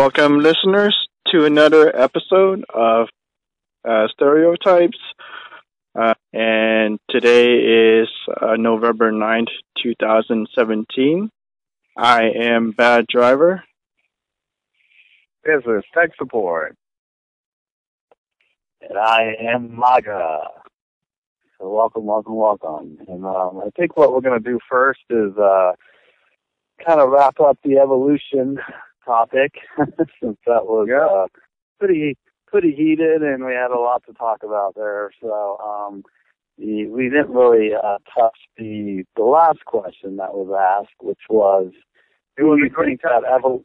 Welcome, listeners, to another episode of uh, Stereotypes. Uh, and today is uh, November 9th, 2017. I am Bad Driver. This is Tech Support. And I am MAGA. So welcome, welcome, welcome. And um, I think what we're going to do first is uh, kind of wrap up the evolution topic since that was uh, pretty pretty heated and we had a lot to talk about there. So um, the, we didn't really uh, touch the the last question that was asked, which was, it was a great that evol-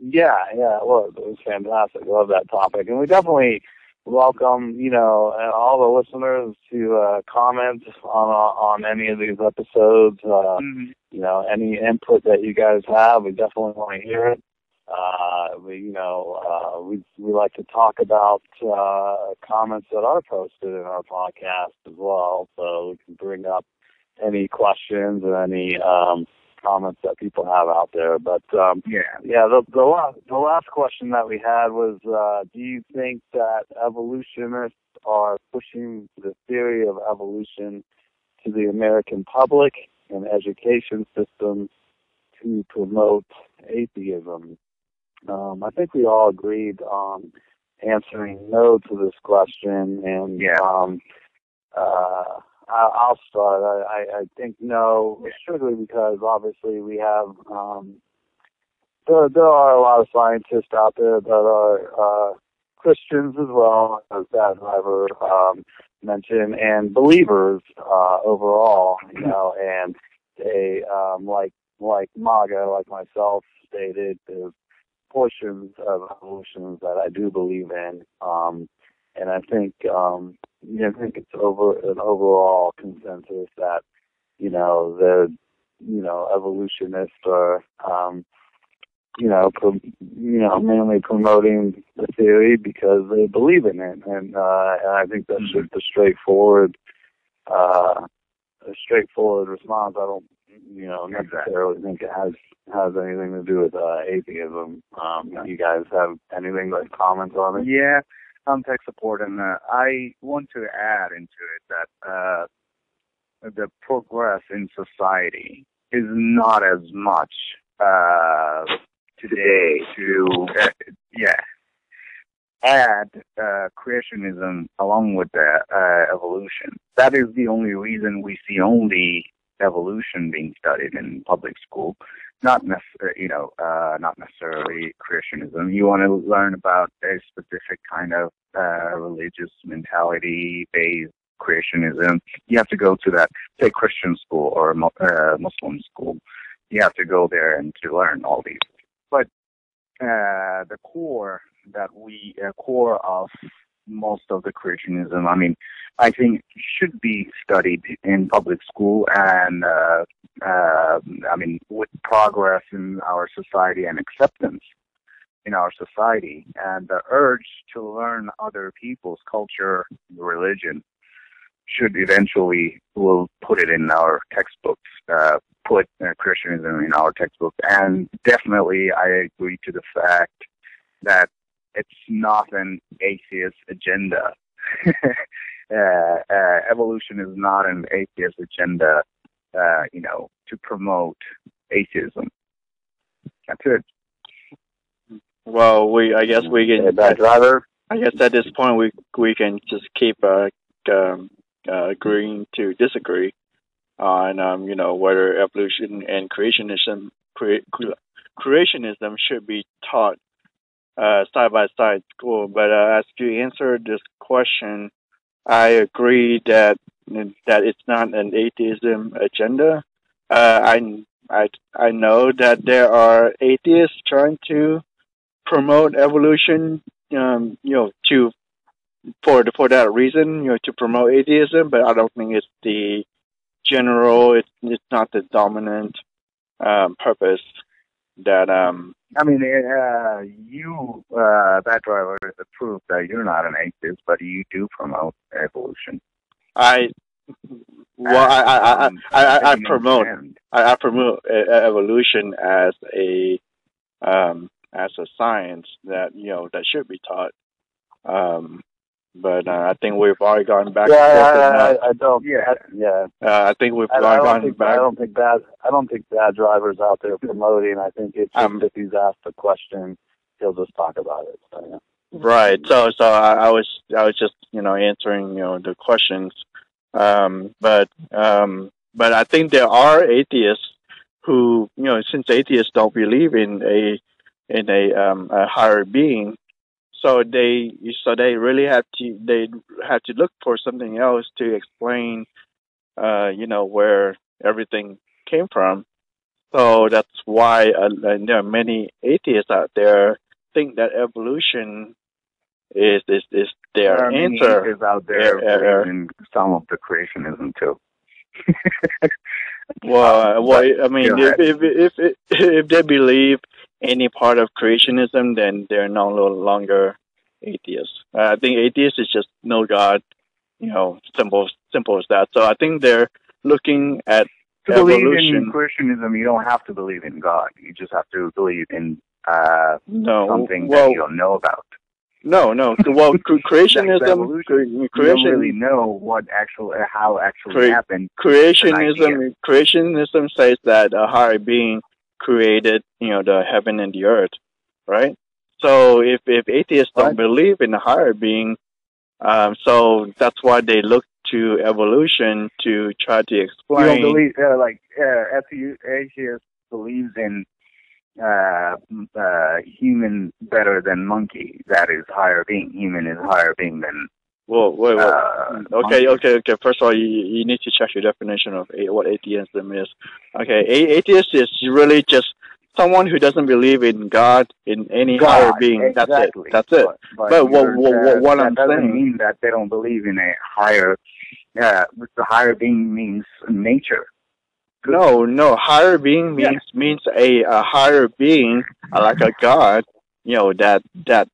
Yeah, yeah, it was. It was fantastic. Love that topic, and we definitely welcome you know all the listeners to uh, comment on on any of these episodes. Uh, mm-hmm. You know, any input that you guys have, we definitely want to hear it. Uh, we, you know, uh, we we like to talk about uh, comments that are posted in our podcast as well, so we can bring up any questions or any um, comments that people have out there. But um, yeah, yeah. The the last the last question that we had was, uh, do you think that evolutionists are pushing the theory of evolution to the American public and education system to promote atheism? Um, I think we all agreed on answering no to this question, and yeah. um, uh, I'll start. I, I, I think no, strictly because obviously we have um, there there are a lot of scientists out there that are uh, Christians as well, as Bad Driver um, mentioned, and believers uh, overall. You know, and they um, like like MAGA, like myself stated, there's portions of evolution that I do believe in. Um, and I think um you know, I think it's over an overall consensus that you know the you know evolutionists are um you know pro- you know mainly promoting the theory because they believe in it and uh and I think that's Mm-hmm. just a straightforward uh a straightforward response. I don't you know necessarily think it has has anything to do with uh atheism. Um you guys have anything like comments on it? Yeah, I'm tech support, and uh, I want to add into it that uh, the progress in society is not as much uh, today to uh, yeah add uh, creationism along with the uh, evolution. That is the only reason we see only evolution being studied in public school. Not necessarily, you know, uh, not necessarily creationism. You want to learn about a specific kind of uh, religious mentality based creationism. You have to go to that, say, Christian school or uh, Muslim school. You have to go there and to learn all these. But uh, the core that we, uh, core of most of the creationism, I mean, I think should be studied in public school and, uh, uh, I mean, with progress in our society and acceptance in our society and the urge to learn other people's culture, religion should eventually, we'll put it in our textbooks, uh, put uh, Christianism in our textbooks. And definitely I agree to the fact that it's not an atheist agenda. uh, uh, evolution is not an atheist agenda, uh, you know, to promote atheism. That's it. Well, we I guess we can. driver. I guess at this point we we can just keep uh, um, uh, agreeing to disagree on um, you know whether evolution and creationism cre- creationism should be taught uh, side by side in school. But uh, as you answered this question, I agree that that it's not an atheism agenda. Uh, I I I know that there are atheists trying to promote evolution, um, you know, to for for that reason, you know, to promote atheism. But I don't think it's the general. It's it's not the dominant um, purpose that um I mean, uh, you, uh, Bad Driver is a proof that you're not an atheist, but you do promote evolution. I well I I I Um, I, I, promote. I, I promote evolution as a um as a science that you know that should be taught. Um, but uh, I think we've already gone back. Yeah, and I, forth I. I, I don't. Yeah. I, yeah. Uh, I think we've I, I already don't gone think back. I don't think bad. I don't think bad drivers out there promoting. I think it's just Um, if he's asked a question, he'll just talk about it. So, yeah. Right. So so I, I was I was just you know answering you know the questions, um, but um, but I think there are atheists who you know since atheists don't believe in a in a um, a higher being, so they so they really have to they have to look for something else to explain, uh, you know where everything came from. So that's why uh, there are many atheists out there think that evolution is is is their there answer. atheists out there believing some of the creationism too. Well, uh, well, I mean, if, if if if they believe any part of creationism, then they're no longer atheists. Uh, I think atheists is just no God, you know, simple simple as that. So I think they're looking at To believe in evolution. creationism, you don't have to believe in God. You just have to believe in uh, No, something well, that you don't know about. no, no. Well, cre- creationism, evolution. cre- You don't really know what actually how actually Crea- happened. creationism creationism says that a higher being created you know the heaven and the earth right so if if atheists don't believe in a higher being um so that's why they look to evolution to try to You explain don't believe uh, like uh, athe- atheist believes in uh, uh, human better than monkey. That is higher being. Human is higher being than well wait, wait. uh, okay okay okay first of all you, you need to check your definition of a, what atheism is okay a- atheist is really just someone who doesn't believe in god in any God, higher being that's it that's it But, But what- what- what- what that I'm doesn't saying- mean that they don't believe in a higher. Uh, the higher being means nature. No, no. Higher being Yeah. means means a, a higher being uh, like a god, you know that that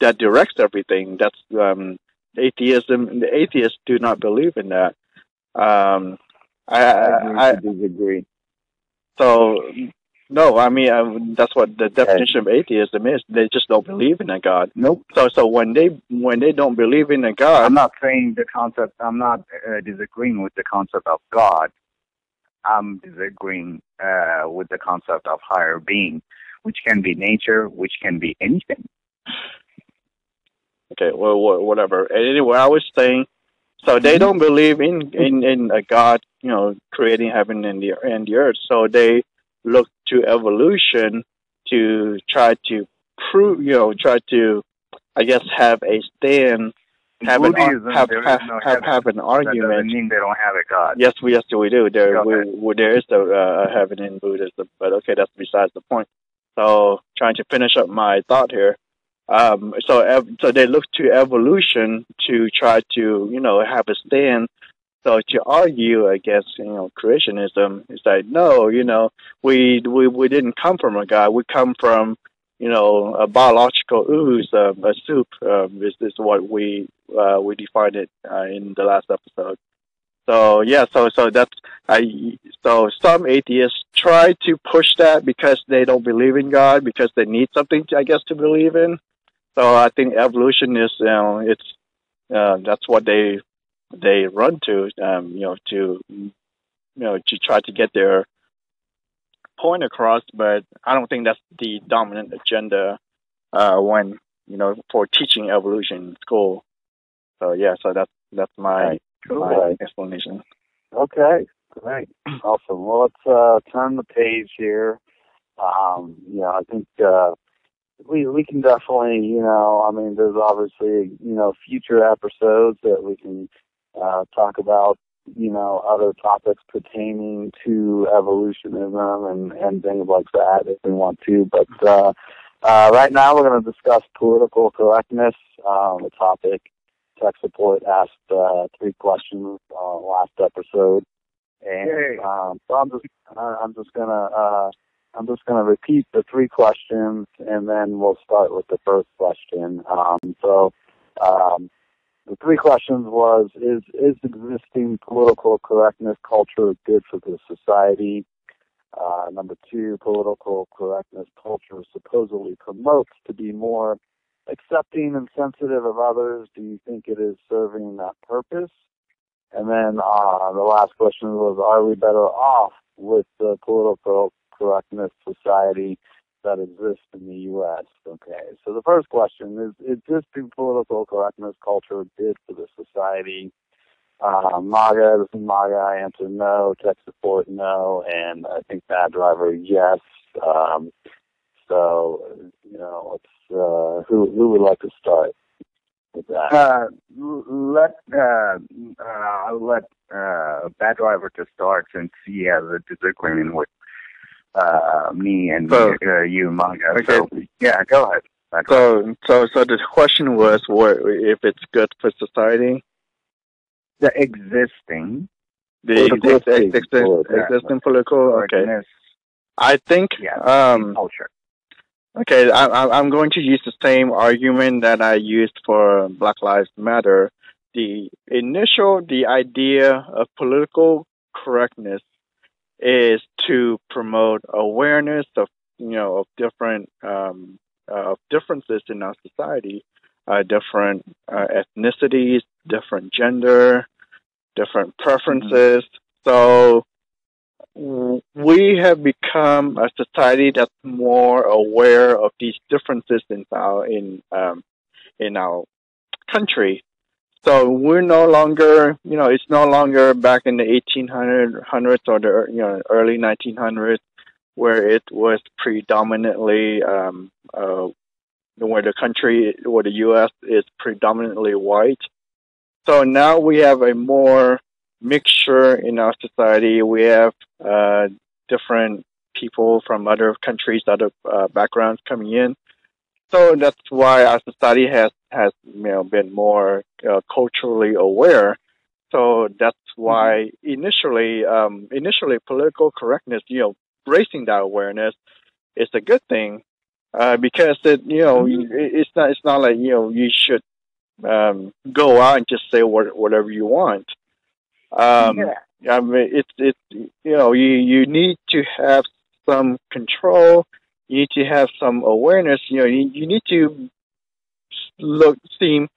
that directs everything. That's um, atheism. The atheists do not believe in that. Um, I, I, I disagree. so no. I mean uh, that's what the definition of atheism is. They just don't believe in a god. Nope. So so when they when they don't believe in a god, I'm not saying the concept. I'm not uh, disagreeing with the concept of God. I'm disagreeing uh, with the concept of higher being, which can be nature, which can be anything. Okay, well, whatever. Anyway, I was saying, so they don't believe in in in a God, you know, creating heaven and the and the earth. So they look to evolution to try to prove, you know, try to, I guess, have a stand, have an have have, no have, have an That doesn't argument. mean they don't have a God. Yes, we yes we do. There Go we, we, there is a uh, heaven in Buddhism, but okay, that's besides the point. So trying to finish up my thought here. Um, so ev- so they look to evolution to try to you know have a stand. So to argue against you know creationism, it's like no, you know we we we didn't come from a god. We come from you know a biological ooze, um, a soup. Um, is is what we uh, we defined it uh, in the last episode. So yeah, so so that's I. So some atheists try to push that because they don't believe in God because they need something, to, I guess, to believe in. So I think evolution is, you know, it's uh, that's what they they run to, um, you know, to you know to try to get their point across. But I don't think that's the dominant agenda uh, when you know for teaching evolution in school. So yeah, so that's that's my Right. my explanation. Okay, great, awesome. Well, let's uh, turn the page here. Um, you know, I think uh, we we can definitely, you know, I mean, there's obviously, you know, future episodes that we can uh, talk about, you know, other topics pertaining to evolutionism and and things like that if we want to. But uh, uh, right now, we're going to discuss political correctness, um, a topic tech support asked uh, three questions uh, last episode, and um, so I'm just I- I'm just gonna uh, I'm just gonna repeat the three questions, and then we'll start with the first question. Um, so um, the three questions was: Is is existing political correctness culture good for the society? Uh, number two, political correctness culture supposedly promotes to be more accepting and sensitive of others. Do you think it is serving that purpose? And then uh, the last question was, are we better off with the political correctness society that exists in the U.S.? Okay, so the first question is, existing political correctness culture good for the society? Uh, MAGA, this is MAGA, I answer no, tech support no, and I think bad driver yes. Um, so, you know, let's, uh, who, who would like to start? with that? Uh, let uh, uh, let uh, Bad Driver to start since he has a disagreement with uh, me and So- uh, you, MAGA. Okay. So yeah, go ahead. So, so, so the question was, what if it's good for society? the existing The Political ex- ex- thing, ex- political. existing political. Okay, correctness, I think. yeah, Um. culture. Okay, I, I'm going to use the same argument that I used for Black Lives Matter. The initial, the idea of political correctness is to promote awareness of, you know, of different, um, uh, of differences in our society, uh, different uh, ethnicities, different gender, different preferences. So w- we have become a society that's more aware of these differences in our in um, in our country. So we're no longer, you know, it's no longer back in the 1800s or the you know early 1900s where it was predominantly um, uh, where the country or the U.S. is predominantly white. So now we have a more mixture in our society. We have uh, different people from other countries, other uh, backgrounds coming in. So that's why our society has has you know been more uh, culturally aware. So that's why initially, um, initially political correctness, you know, raising that awareness is a good thing uh, because it, you know, it, it's not it's not like you know you should um, go out and just say what, whatever you want. Um, yeah. I mean, it's it's you know you you need to have some control. You need to have some awareness. You know, you, you need to look seem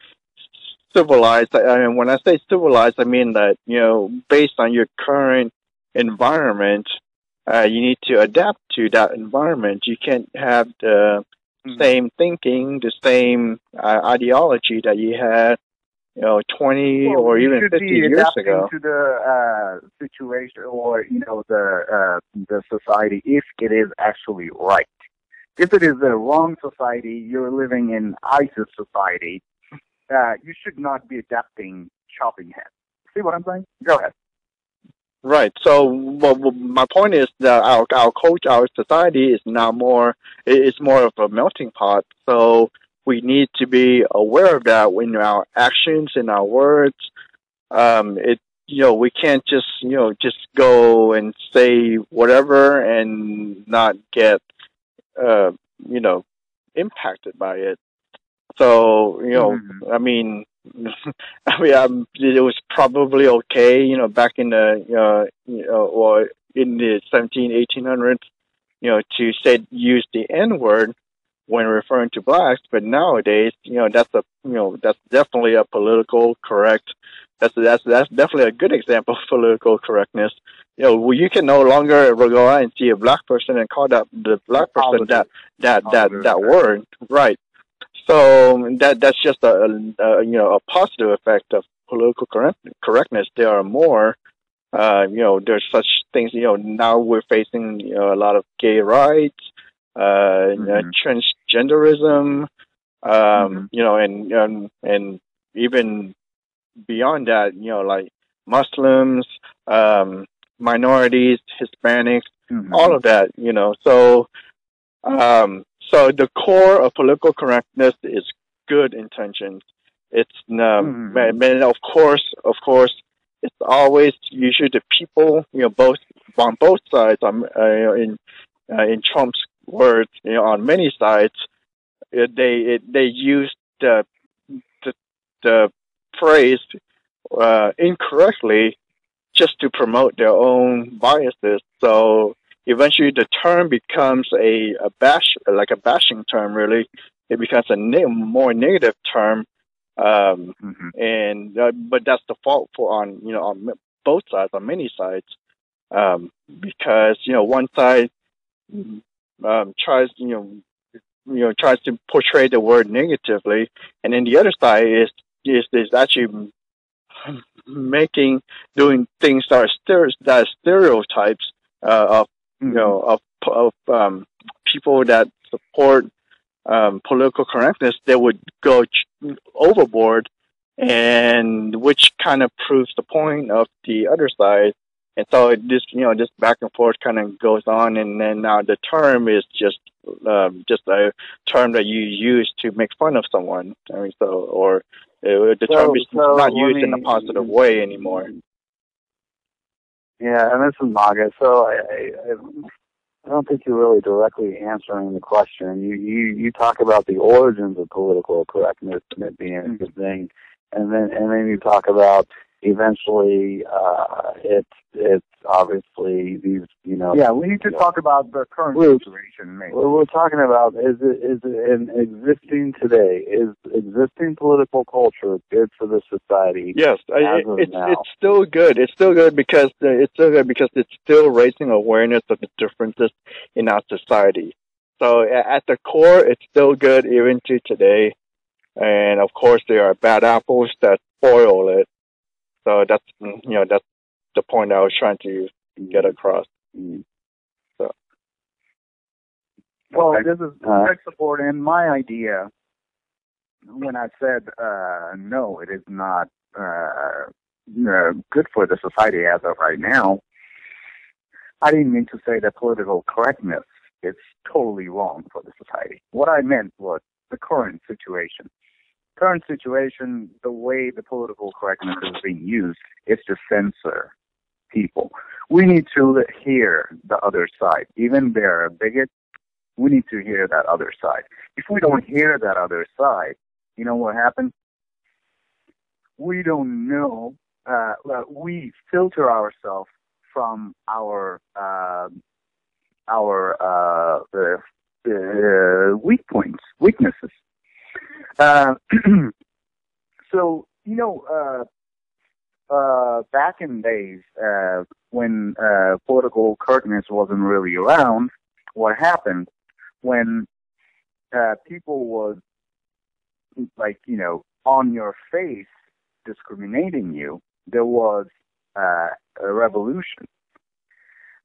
civilized. I mean, when I say civilized, I mean that you know based on your current environment, uh, you need to adapt to that environment. You can't have the Mhm. same thinking, the same uh, ideology that you had, you know, 20 Well, or even 50 be years adapting ago. to the uh, situation or you know the uh, the society if it is actually right. If it is the wrong society, you're living in ISIS society. Uh, you should not be adapting chopping heads. See what I'm saying? Go ahead. Right. So, well, my point is that our our culture, our society is now more it's more of a melting pot. So we need to be aware of that in our actions, in our words. Um, it you know we can't just you know just go and say whatever and not get uh, you know impacted by it. So you know, Mhm. I mean, I mean, um, it was probably okay, you know, back in the, uh, you know, or in the 17, 1800s, you know, to say use the N word when referring to blacks. But nowadays, you know, that's a, you know, that's definitely a political correct. That's that's that's definitely a good example of political correctness. You know, you can no longer go out and see a black person and call that the black person that that that that word, right? So that that's just a, a you know a positive effect of political correct, correctness. There are more, uh, you know, there's such things. You know, now we're facing you know a lot of gay rights, uh, you know, Mhm. transgenderism, um, Mhm. you know, and and and even beyond that, you know, like Muslims, um, minorities, Hispanics Mhm. all of that, you know. So, um, so the core of political correctness is good intentions. It's um, Mhm. but of course, of course, it's always usually the people, you know, both on both sides. Um, uh, in uh, in Trump's words, you know, on many sides, uh, they it, they use the the, the phrase uh, incorrectly just to promote their own biases. So eventually the term becomes a, a bash, like a bashing term. Really, it becomes a ne- more negative term. Um, hmm and uh, but that's the fault for on you know on both sides on many sides um, because you know one side um, tries you know you know tries to portray the word negatively and then the other side is is, actually making doing things that are, stere- that are stereotypes uh, of you know of of um, people that support um, political correctness they would go ch- overboard, and which kind of proves the point of the other side. And so it just you know just back and forth kind of goes on, and then now the term is just um, just a term that you use to make fun of someone. I mean, so or uh, the So- term is so not used in a positive way anymore. Yeah, and this is Maga. So I, I, I don't think you're really directly answering the question. You, you, you talk about the origins of political correctness and it being a good thing, and then and then you talk about eventually uh, it's it's obviously these you know Yeah, we need to talk about the current Groups. situation, maybe. What we're talking about is it is it in existing today is existing political culture good for the society? Yes, I, of it's now. it's still good. It's still good because the, it's still good because it's still raising awareness of the differences in our society. So at the core, it's still good even to today. And of course, there are bad apples that spoil it. So that's you know that's the point I was trying to get across. Mm. Well, Okay. this is Uh, tech support, and my idea when I said uh, no, it is not uh, uh, good for the society as of right now. I didn't mean to say that political correctness is totally wrong for the society. What I meant was the current situation. Current situation, the way the political correctness is being used is to censor people. We need to hear the other side. Even they're a bigot, we need to hear that other side. If we don't hear that other side, you know what happens? We don't know. Uh, we filter ourselves from our uh, our uh, uh, uh, weak points, weaknesses. Uh, so you know, uh, uh, back in days uh, when uh, political correctness wasn't really around, what happened when uh, people was like you know on your face discriminating you, there was uh, a revolution.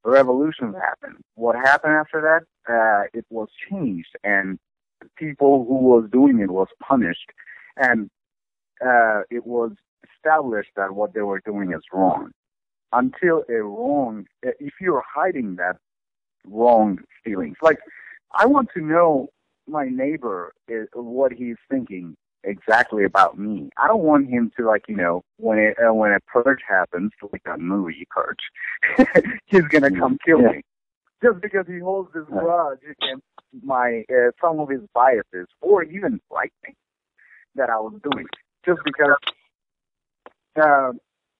A revolution happened. What happened after that? Uh, it was changed, and people who was doing it was punished, and uh, it was established that what they were doing is wrong. Until a wrong, if you're hiding that wrong feelings, like I want to know my neighbor is what he's thinking exactly about me. I don't want him to like you know when it uh, when a purge happens, like a movie purge, he's gonna come kill Yeah. me just because he holds this grudge against my uh, some of his biases or even like that I was doing just because. Uh,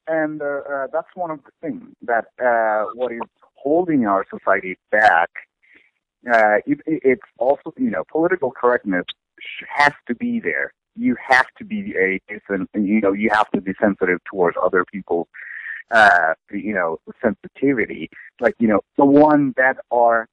and uh, uh, that's one of the things that uh, what is holding our society back uh, it, it- it's also, you know, political correctness sh- has to be there. You have to be a decent, you know, you have to be sensitive towards other people's, uh, you know, sensitivity. Like, you know, the one that are,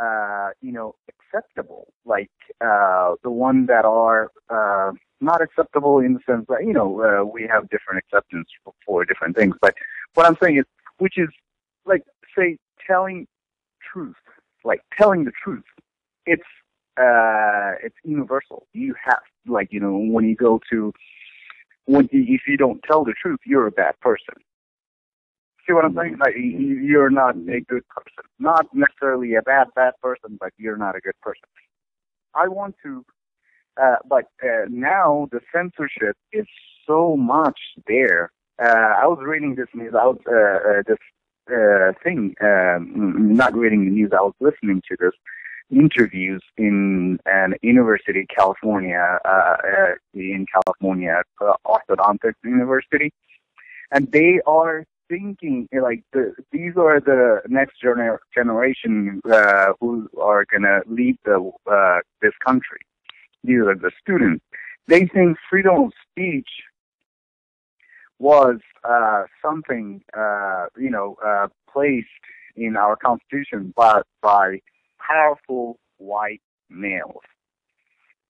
uh, you know, acceptable. Like, uh, the one that are, uh, not acceptable in the sense that, you know, uh, we have different acceptance for, for different things. But what I'm saying is, which is, like, say, telling truth like telling the truth. It's uh it's universal. You have like you know when you go to when if you don't tell the truth, you're a bad person. See what I'm saying? Like you- you're not a good person. Not necessarily a bad bad person, but you're not a good person. I want to, uh, but uh, now the censorship is so much there. Uh, I was reading this news. I was uh, uh, this uh, thing, um, not reading the news, I was listening to this interviews in an university, California, uh, uh, in California, uh, orthodontics university, and they are thinking like the, these are the next gener- generation uh, who are gonna lead the uh, this country. These are the students. They think freedom of speech was uh, something uh, you know uh, placed in our constitution, by by powerful white males.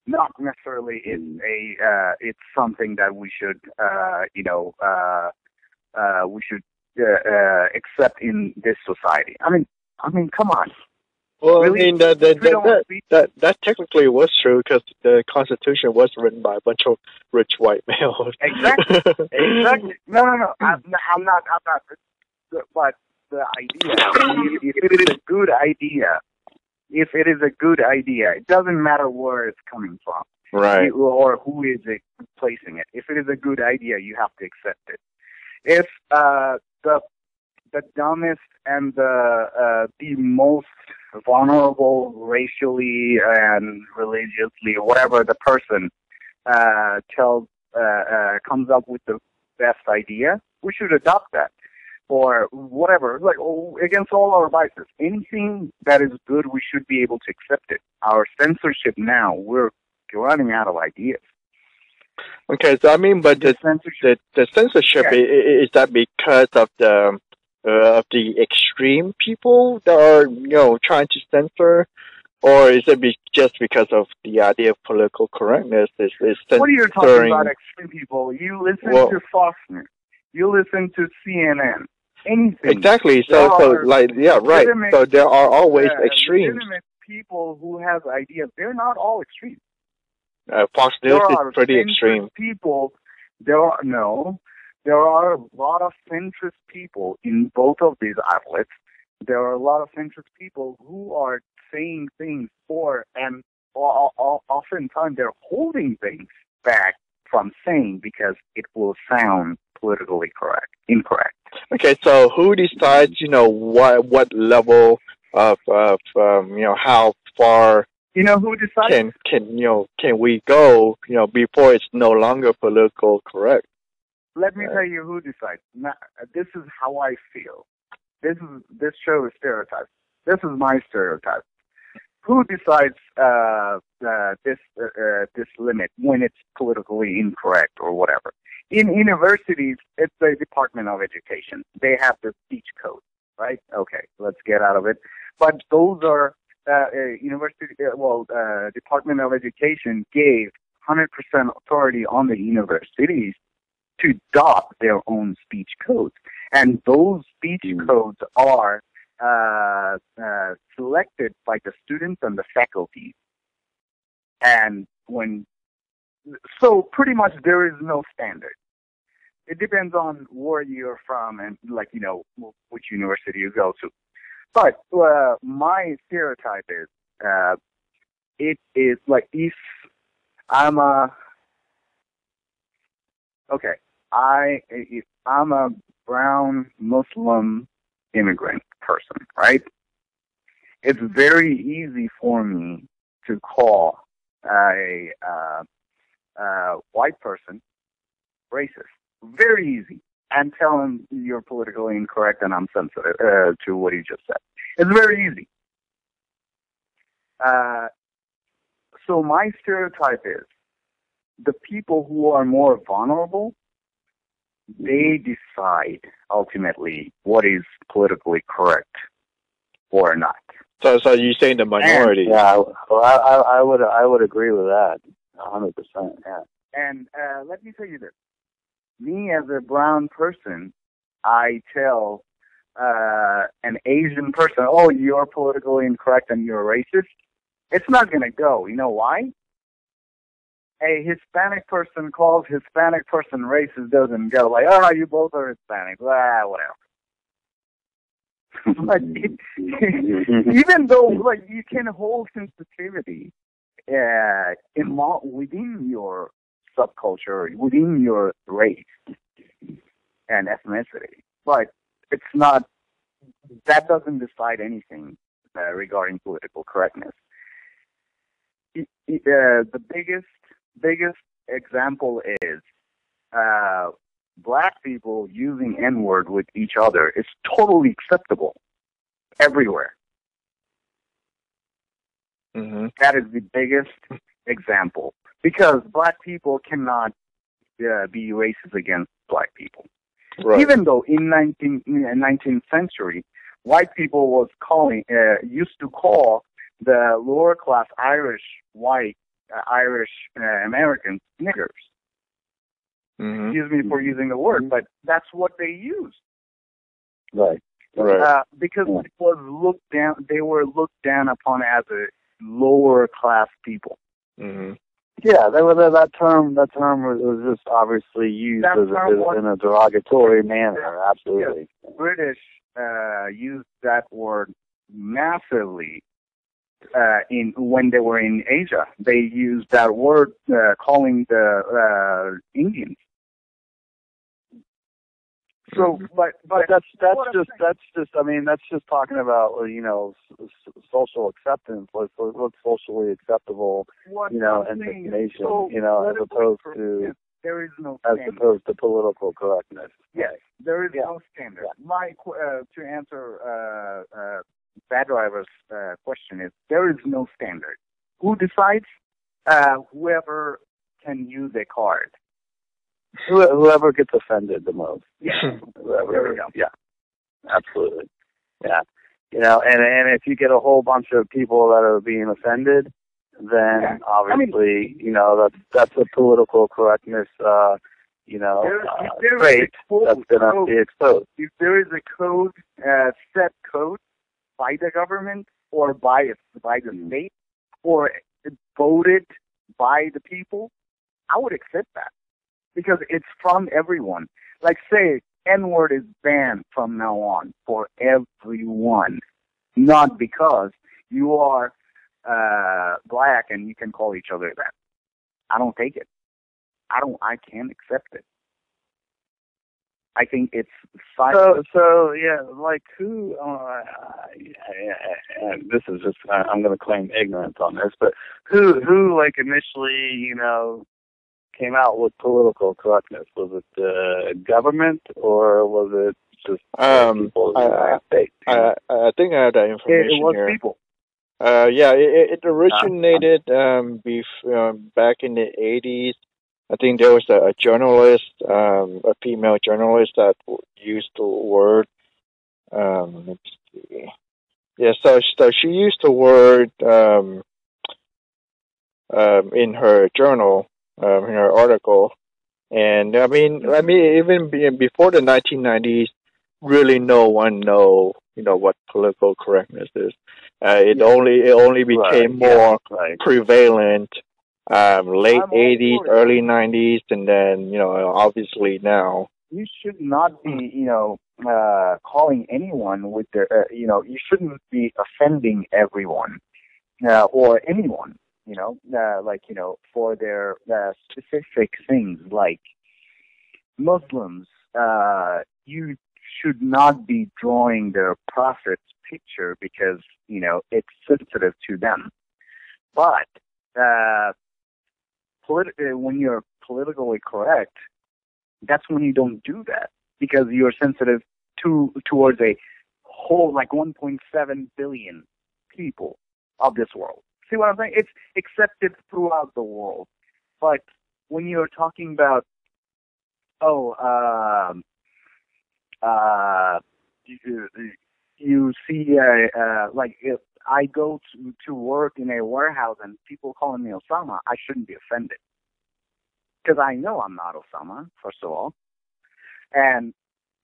Not necessarily it's a uh, it's something that we should uh, you know uh, we should uh, uh, accept in this society. I mean, I mean, come on. Well, Really? I mean that that Freedom that, that, that that technically was true because the Constitution was written by a bunch of rich white males. Exactly. Exactly. No, no, no. I'm, I'm not. I'm not. But the idea, if it is a good idea, if it is a good idea, it doesn't matter where it's coming from right. or who is it placing it. If it is a good idea, you have to accept it. If uh, the the dumbest and the uh, the most vulnerable racially and religiously, whatever the person uh, tells uh, uh, comes up with the best idea, we should adopt that. Or whatever, like oh, against all our biases. Anything that is good, we should be able to accept it. Our censorship now, we're running out of ideas. Okay, so I mean, but the censorship, the, the censorship Yeah. i i is that because of the uh, of the extreme people that are you know trying to censor, or is it be, just because of the idea of political correctness? Is is censoring... what are you talking about, extreme people? You listen Well- to Fox News, you listen to CNN, anything. Exactly. There So so like yeah right. So there are always uh, extremes. Legitimate people who have ideas. They're not all extreme. Uh, Fox News there is are pretty extreme. People, there are no, there are a lot of centrist people in both of these outlets. There are a lot of centrist people who are saying things for, and oftentimes they're holding things back from saying because it will sound politically correct, incorrect. Okay, so who decides, you know, what what level of of um, you know how far You know who decides? can can you know can we go, you know, before it's no longer political correct? Let me Right. tell you who decides. Now, this is how I feel. This is this show is stereotypes. This is my stereotype. Who decides uh, uh, this uh, uh, this limit when it's politically incorrect or whatever? In universities, it's the Department of Education. They have the speech code, right? Okay, let's get out of it. But those are uh, uh, university. Uh, well, uh, Department of Education gave 100% authority on the universities to adopt their own speech codes. And those speech Mm. codes are uh, uh, selected by the students and the faculty. And when, so pretty much there is no standard. It depends on where you're from and like, you know, which university you go to. But uh, my stereotype is, uh, it is like if I'm a, okay, I if I'm a brown Muslim immigrant person, right? It's very easy for me to call a uh, uh, white person racist. Very easy, and tell him you're politically incorrect and I'm sensitive uh, to what you just said. It's very easy. Uh, so my stereotype is the people who are more vulnerable they decide ultimately what is politically correct or not. So so you're saying the minority? Yeah, I- well, I, I, I would I would agree with that, a hundred percent. Yeah. And uh, let me tell you this: me as a brown person, I tell uh, an Asian person, "Oh, you're politically incorrect and you're racist." It's not going to go. You know why? A Hispanic person calls Hispanic person racist doesn't go like, "Oh, you both are Hispanic." Blah, whatever. like, even though like you can hold sensitivity uh, in within your subculture, within your race and ethnicity, but it's not. That doesn't decide anything uh, regarding political correctness. It, it, uh, the biggest biggest example is uh, black people using N-word with each other is totally acceptable everywhere. hmm That is the biggest example because black people cannot uh, be racist against black people. Right. Even though in 19, in 19th century, white people was calling, uh, used to call the lower class Irish white, uh, Irish uh, Americans niggers. hmm Excuse me for using the word, but that's what they used. Right. Right. Uh, because it was looked down, they were looked down upon as a lower class people. hmm Yeah, that was that term. That term was, was just obviously used as, as, was- in a derogatory manner. Absolutely. British uh, used that word massively uh, in when they were in Asia. They used that word uh, calling the uh, Indians. So, but But that's that's just that's just. I mean, that's just talking about you know social acceptance. What's what's socially acceptable, what you know, in this nation, so you know, as opposed to there is no as opposed to political correctness. Yes, there is Yeah. no standard. My uh, to answer uh, uh, Bad Driver's uh, question is there is no standard. Who decides? Uh, whoever can use a card. Who, whoever gets offended the most. Yeah. Whoever, There we go. Yeah, absolutely. Yeah, you know, and and if you get a whole bunch of people that are being offended, then Yeah. obviously, you know, that's that's a political correctness, uh, you know, There- uh, there is trait a code, that's gonna code- be exposed. if there is a code, uh, set code by the government or by by the Mhm. state or voted by the people, I would accept that because it's from everyone. Like say, N word is banned from now on for everyone, not because you are uh, black and you can call each other that. I don't take it. I don't. I can't accept it. I think it's. So, so yeah, like who? Uh, I, I, I, this is just I, I'm going to claim ignorance on this, but who, who like initially, you know, came out with political correctness? Was it the government or was it just Um, people of the I- United States? I, I think I have that information it was here. people. Uh, yeah, it, it originated um, bef- um, back in the 80s. I think there was a, a journalist, um, a female journalist that w- used the word. Um, let's see. Yeah, so, so she used the word um, um, in her journal, um, in her article. And I mean, I mean, even before the 1990s, really no one know, you know, what political correctness is. Uh, it Yeah. only it only Right, became yeah, more right. prevalent um, late I'm 80s, early 90s, and then you know, obviously now. You should not be, you know, uh, calling anyone with their, uh, you know, you shouldn't be offending everyone uh, or anyone, you know, uh, like you know, for their uh, specific things like Muslims. Uh, you should not be drawing their prophet's picture because you know it's sensitive to them. But uh, polit- uh, when you're politically correct, that's when you don't do that because you're sensitive to towards a whole like 1.7 billion people of this world. See what I'm saying? It's accepted throughout the world, but when you're talking about oh um uh you, you see uh, uh like if I go to to work in a warehouse and people calling me Osama, I shouldn't be offended because I know I'm not Osama, first of all, and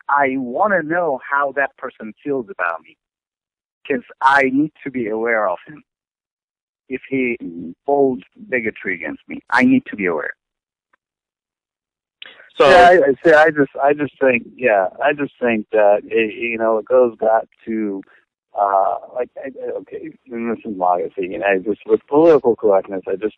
I want to know how that person feels about me because I need to be aware of him. If he holds bigotry against me, I need to be aware. So yeah, I, I see. I just, I just think, yeah, I just think that it, you know, it goes back to, uh, like, I, okay, and this is my and I just with political correctness, I just,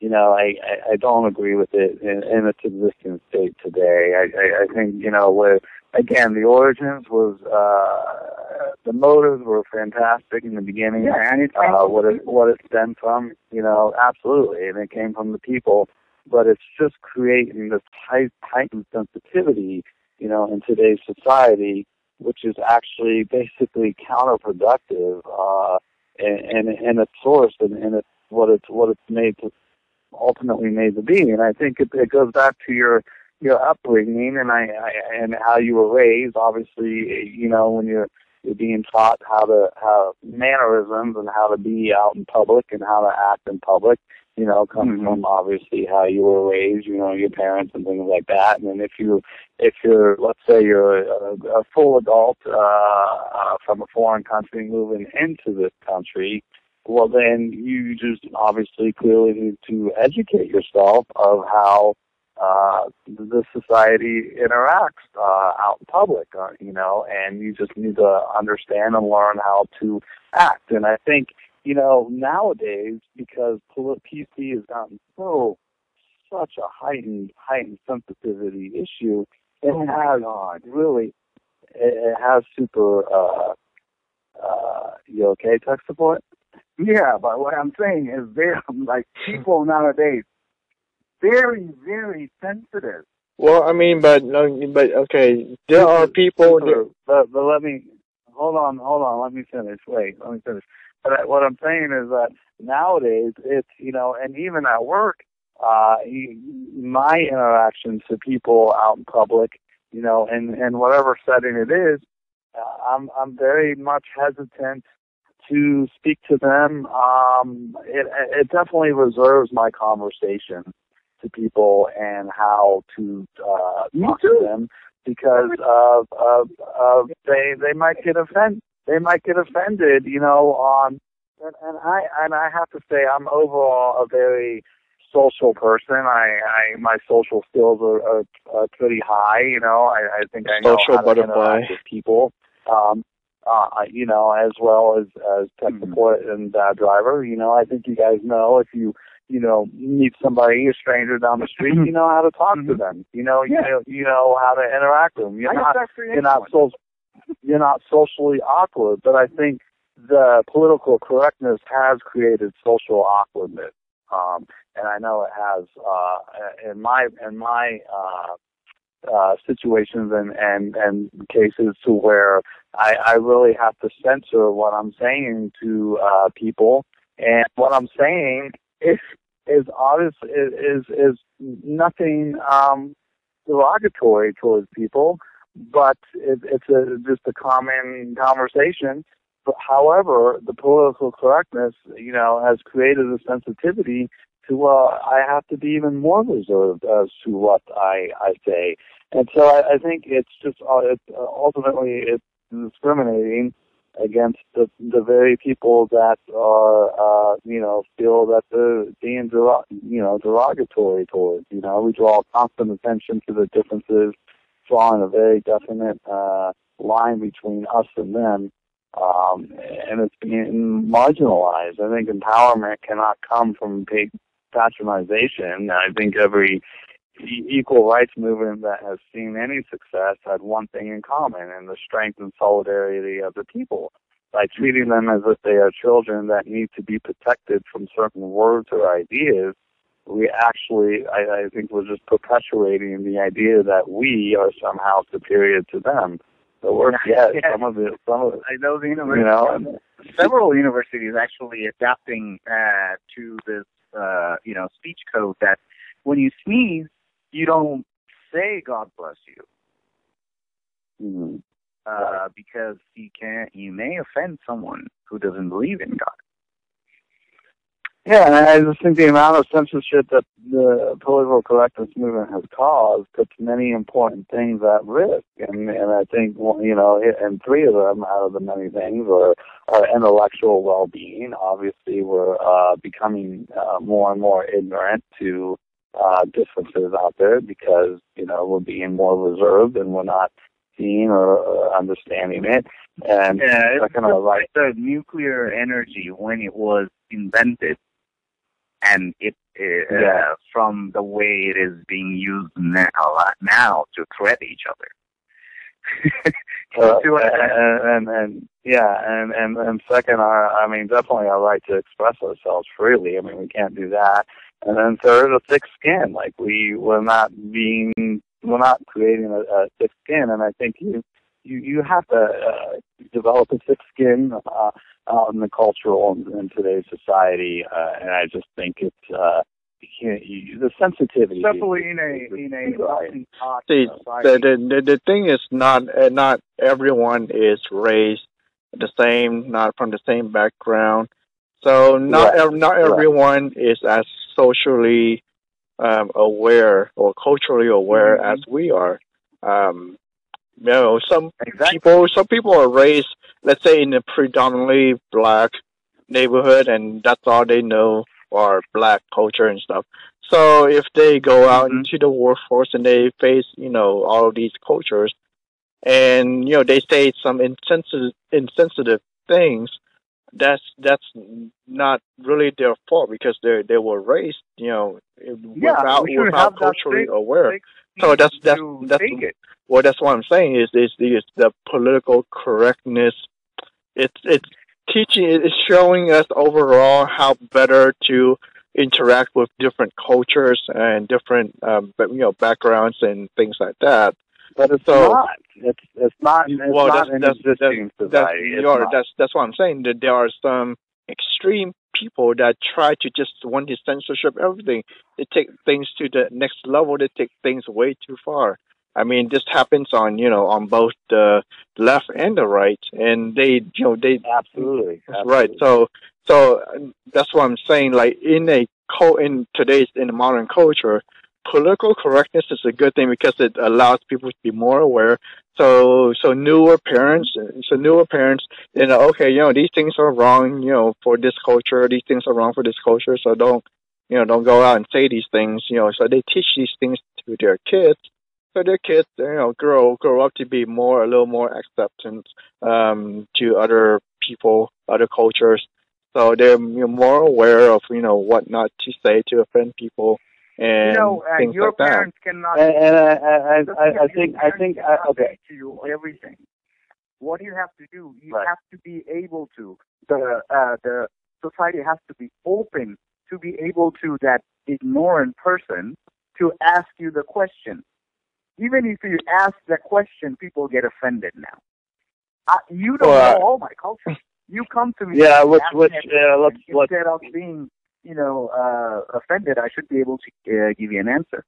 you know, I, I, I don't agree with it in, in its existing state today. I, I, I think, you know, where again the origins was, uh, the motives were fantastic in the beginning. Yeah, and it Uh, what it what it stemmed from, you know, absolutely, and it came from the people but it's just creating this heightened sensitivity, you know, in today's society, which is actually basically counterproductive, uh, and, and, and, its source and, and it's what it's, what it's made to, ultimately made to be. And I think it, it goes back to your, your upbringing and I, I, and how you were raised. Obviously, you know, when you're, you're being taught how to how mannerisms and how to be out in public and how to act in public you know, comes mm-hmm. from obviously how you were raised, you know, your parents and things like that. And then if you, if you're, let's say you're a, a full adult, uh, uh, from a foreign country moving into this country, well then you just obviously clearly need to educate yourself of how, uh, the society interacts, uh, out in public, uh, you know, and you just need to understand and learn how to act. And I think, you know, nowadays, because PC has gotten so, such a heightened, heightened sensitivity issue, it oh has God. really, it, it has super, uh, uh, you okay, tech support? Yeah, but what I'm saying is they're, like, people nowadays, very, very sensitive. Well, I mean, but, no, but, okay, there are people, that, but, but let me, hold on, hold on, let me finish, wait, let me finish but what I'm saying is that nowadays it's you know, and even at work, uh, my interactions to people out in public, you know, in in whatever setting it is, uh, I'm I'm very much hesitant to speak to them. Um, it it definitely reserves my conversation to people and how to uh, talk to them because of, of of they they might get offended they might get offended, you know, on and, and I and I have to say I'm overall a very social person. I, I my social skills are, are, are pretty high. You know, I, I think I know social how to butterfly. interact with people. Um, uh, you know, as well as as tech mm-hmm. support and uh, driver. You know, I think you guys know if you you know meet somebody, a stranger down the street, you know how to talk mm-hmm. to them. You know, yeah. you know you know how to interact with them. You're I not you're not so you're not socially awkward, but I think the political correctness has created social awkwardness. Um, and I know it has, uh, in my, in my, uh, uh, situations and, and, and cases to where I, I really have to censor what I'm saying to, uh, people. And what I'm saying is, is is, is nothing, um, derogatory towards people but it, it's a, just a common conversation. But however, the political correctness, you know, has created a sensitivity to uh, I have to be even more reserved as to what I I say, and so I, I think it's just uh, it's uh, ultimately it's discriminating against the the very people that are uh you know feel that they're being derog- you know derogatory towards you know we draw constant attention to the differences drawing a very definite uh, line between us and them, um, and it's being marginalized. I think empowerment cannot come from big patronization. I think every equal rights movement that has seen any success had one thing in common, and the strength and solidarity of the people. By treating them as if they are children that need to be protected from certain words or ideas, we actually, I, I think, we're just perpetuating the idea that we are somehow superior to them. So we're yeah, yeah. some of it, some of it. I know the university, you know, several universities actually adapting uh, to this, uh, you know, speech code that when you sneeze, you don't say "God bless you," mm-hmm. uh, because you can't. you may offend someone who doesn't believe in God. Yeah, and I just think the amount of censorship that the political correctness movement has caused puts many important things at risk. And and I think you know, and three of them out of the many things are, intellectual well-being. Obviously, we're uh, becoming uh, more and more ignorant to uh, differences out there because you know we're being more reserved and we're not seeing or, understanding it. And yeah, it's, like the nuclear energy when it was invented and it uh, yeah. from the way it is being used now, now to threat each other. uh, and, and and yeah, and and and second, our I mean, definitely our right to express ourselves freely. I mean, we can't do that. and then third, a thick skin. Like we we're not being we're not creating a, a thick skin, and I think you you you have to uh, develop a thick skin uh, out in the cultural and in today's society, uh, and I just think it's. Uh, you can't, you, the sensitivity, especially in a in a Right. See, the, the the the thing is not uh, not everyone is raised the same, not from the same background. So not Right. ev- not Right. everyone is as socially um, aware or culturally aware Mhm. as we are. Um, you know, some exactly. people some people are raised, let's say, in a predominantly black neighborhood, and that's all they know are black culture and stuff. So if they go out Mhm. into the workforce and they face, you know, all of these cultures, and you know they say some insensitive insensitive things, that's that's not really their fault because they they were raised, you know, Yeah, without we without culturally aware. So that's that's that's well, that's what I'm saying is is the is the political correctness. It's it's teaching it's showing us overall how better to interact with different cultures and different um, but, you know backgrounds and things like that. but it's So- not. It's it's not. It's well, not that's that's that's, that's, you're- not. that's that's what I'm saying. That there are some extreme people that try to just want to censorship everything. They take things to the next level. They take things way too far. I mean, this happens on you know on both the left and the right, and they you know they Absolutely. right. So so uh, that's what I'm saying. Like in a co in today's in the modern culture, political correctness is a good thing because it allows people to be more aware. So so newer parents, so newer parents, you know, okay, you know, these things are wrong, you know, for this culture. These things are wrong for this culture. So don't you know don't go out and say these things. You know, so they teach these things to their kids. So their kids, you know, grow grow up to be more a little more acceptant um, to other people, other cultures. So they're more aware of you know what not to say to offend people and you know, uh, things your like that. parents cannot. And, and I, I, Look, I, I think, I think, I, okay. to you everything. What do you have to do, you Right. have to be able to. The uh, the society has to be open to be able to that ignorant person to ask you the question. Even if you ask the question, people get offended now. Uh, you don't Well, know all my culture. You come to me. Yeah, and which, ask which, me uh, let's, let's, instead of being, you know, uh, offended, I should be able to uh, give you an answer.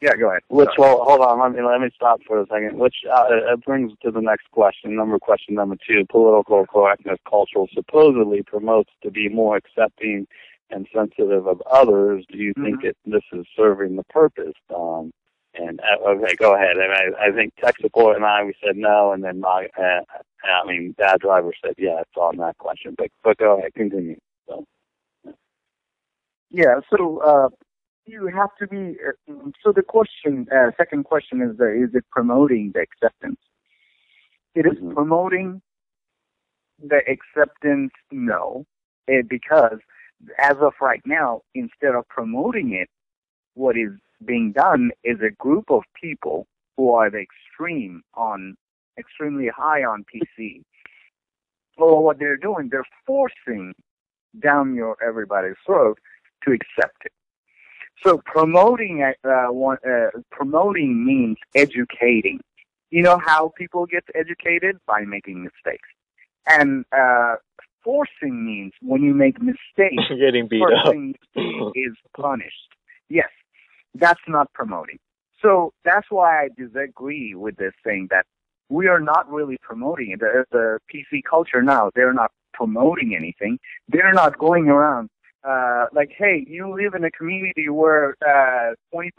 Yeah, go ahead. which, well, hold on, let me, let me stop for a second. Which, uh, it brings to the next question, number question number two. Political correctness culture supposedly promotes to be more accepting and sensitive of others. Do you think Mhm. it, this is serving the purpose? Um, and, uh, okay, go ahead. And I, I think tech support and I, we said no, and then my, uh, I mean, dad driver said yes on that question, but, but go ahead, continue. So. Yeah, so uh, you have to be. Uh, so the question, uh, second question is: uh, Is it promoting the acceptance? It is Mhm. promoting the acceptance. No, eh, because as of right now, instead of promoting it, what is being done is a group of people who are the extreme on extremely high on PC. Or what they're doing, they're forcing down your everybody's throat to accept it. So promoting uh, one, uh, promoting means educating. You know how people get educated by making mistakes, and uh, forcing means when you make mistakes, Getting beat up. thing you see is punished. Yes, that's not promoting. So that's why I disagree with this thing that we are not really promoting it. The, the PC culture now, they're not promoting anything. They're not going around uh, like, hey, you live in a community where uh, 20%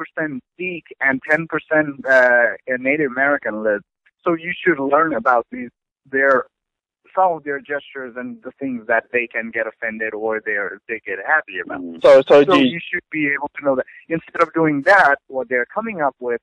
Sikh and 10% uh, Native American live, so you should learn about these their some of their gestures and the things that they can get offended or they they get happy about. So so So you, you should be able to know that. Instead of doing that, what they're coming up with,